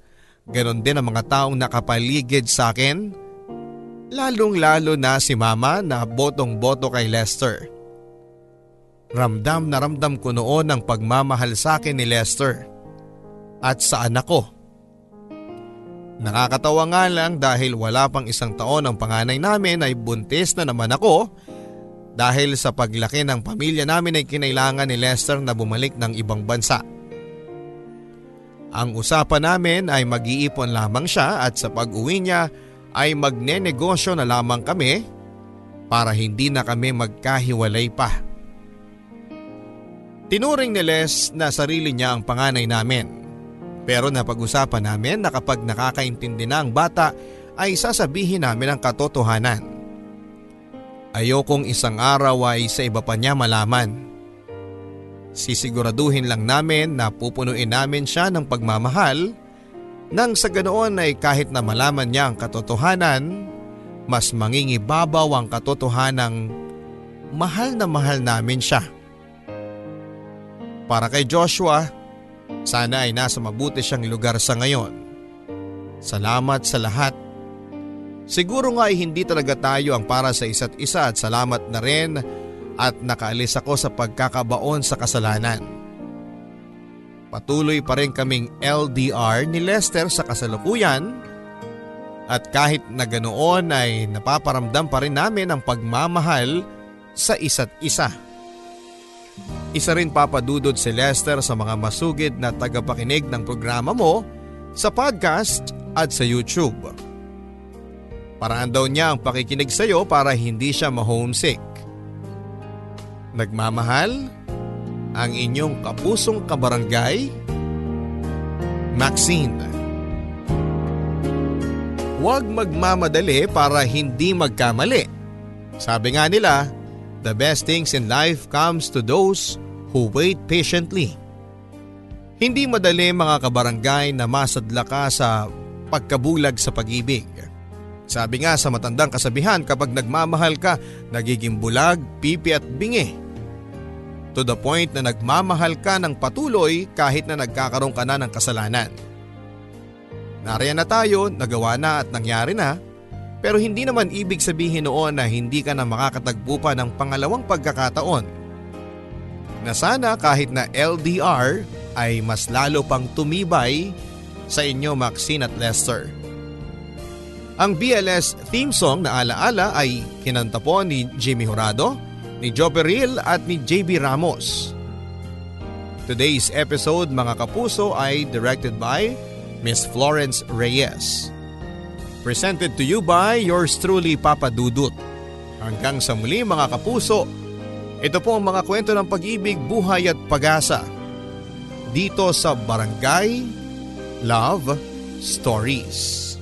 ganon din ang mga taong nakapaligid sa akin Lalong lalo na si mama na botong-boto kay Lester. Ramdam na ramdam ko noon ang pagmamahal sa akin ni Lester at sa anak ko. Nakakatawa nga lang dahil wala pang isang taon ang panganay namin ay buntis na naman ako dahil sa paglaki ng pamilya namin ay kinailangan ni Lester na bumalik ng ibang bansa. Ang usapan namin ay mag-iipon lamang siya at sa pag-uwi niya ay magnenegosyo na lamang kami para hindi na kami magkahiwalay pa. Tinuring ni Les na sarili niya ang panganay namin pero napag-usapan namin na kapag nakakaintindi na ang bata ay sasabihin namin ang katotohanan. Ayokong isang araw ay sa iba pa niya malaman. Sisiguraduhin lang namin na pupunuin namin siya ng pagmamahal nang sa ganoon ay kahit na malaman niya ang katotohanan, mas mangingibabaw ang katotohanang mahal na mahal namin siya. Para kay Joshua, sana ay nasa mabuti siyang lugar sa ngayon. Salamat sa lahat. Siguro nga ay hindi talaga tayo ang para sa isa't isa at salamat na rin at nakaalis ako sa pagkakabaon sa kasalanan. Patuloy pa rin kaming LDR ni Lester sa kasalukuyan at kahit na ganoon ay napaparamdam pa rin namin ang pagmamahal sa isa't isa. Isa rin papadudod si Lester sa mga masugid na tagapakinig ng programa mo sa podcast at sa YouTube. Paraan daw niya ang pakikinig sa iyo para hindi siya ma-homesick. Nagmamahal ang inyong kapusong kabarangay, Maxine. Huwag magmamadali para hindi magkamali. Sabi nga nila, The best things in life comes to those who wait patiently. Hindi madali mga kabarangay na masadla ka sa pagkabulag sa pag-ibig. Sabi nga sa matandang kasabihan kapag nagmamahal ka, nagiging bulag, pipi at bingi. To the point na nagmamahal ka ng patuloy kahit na nagkakaroon ka na ng kasalanan. Nariyan na tayo, nagawa na at nangyari na pero hindi naman ibig sabihin noon na hindi ka na makakatagpo pa ng pangalawang pagkakataon. Na sana kahit na LDR ay mas lalo pang tumibay sa inyo Maxine at Lester. Ang BLS theme song na alaala ay kinanta po ni Jimmy Horado, ni Joe Peril at ni JB Ramos. Today's episode mga kapuso ay directed by Miss Florence Reyes. Presented to you by yours truly Papa Dudut. Hanggang sa muli mga kapuso, ito po ang mga kwento ng pag-ibig, buhay at pag-asa. Dito sa Barangay Love Stories.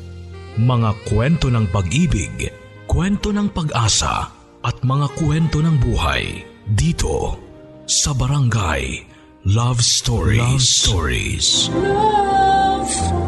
Mga kwento ng pag-ibig, kwento ng pag-asa at mga kwento ng buhay dito sa Barangay Love Stories. Love Stories. Love Stories.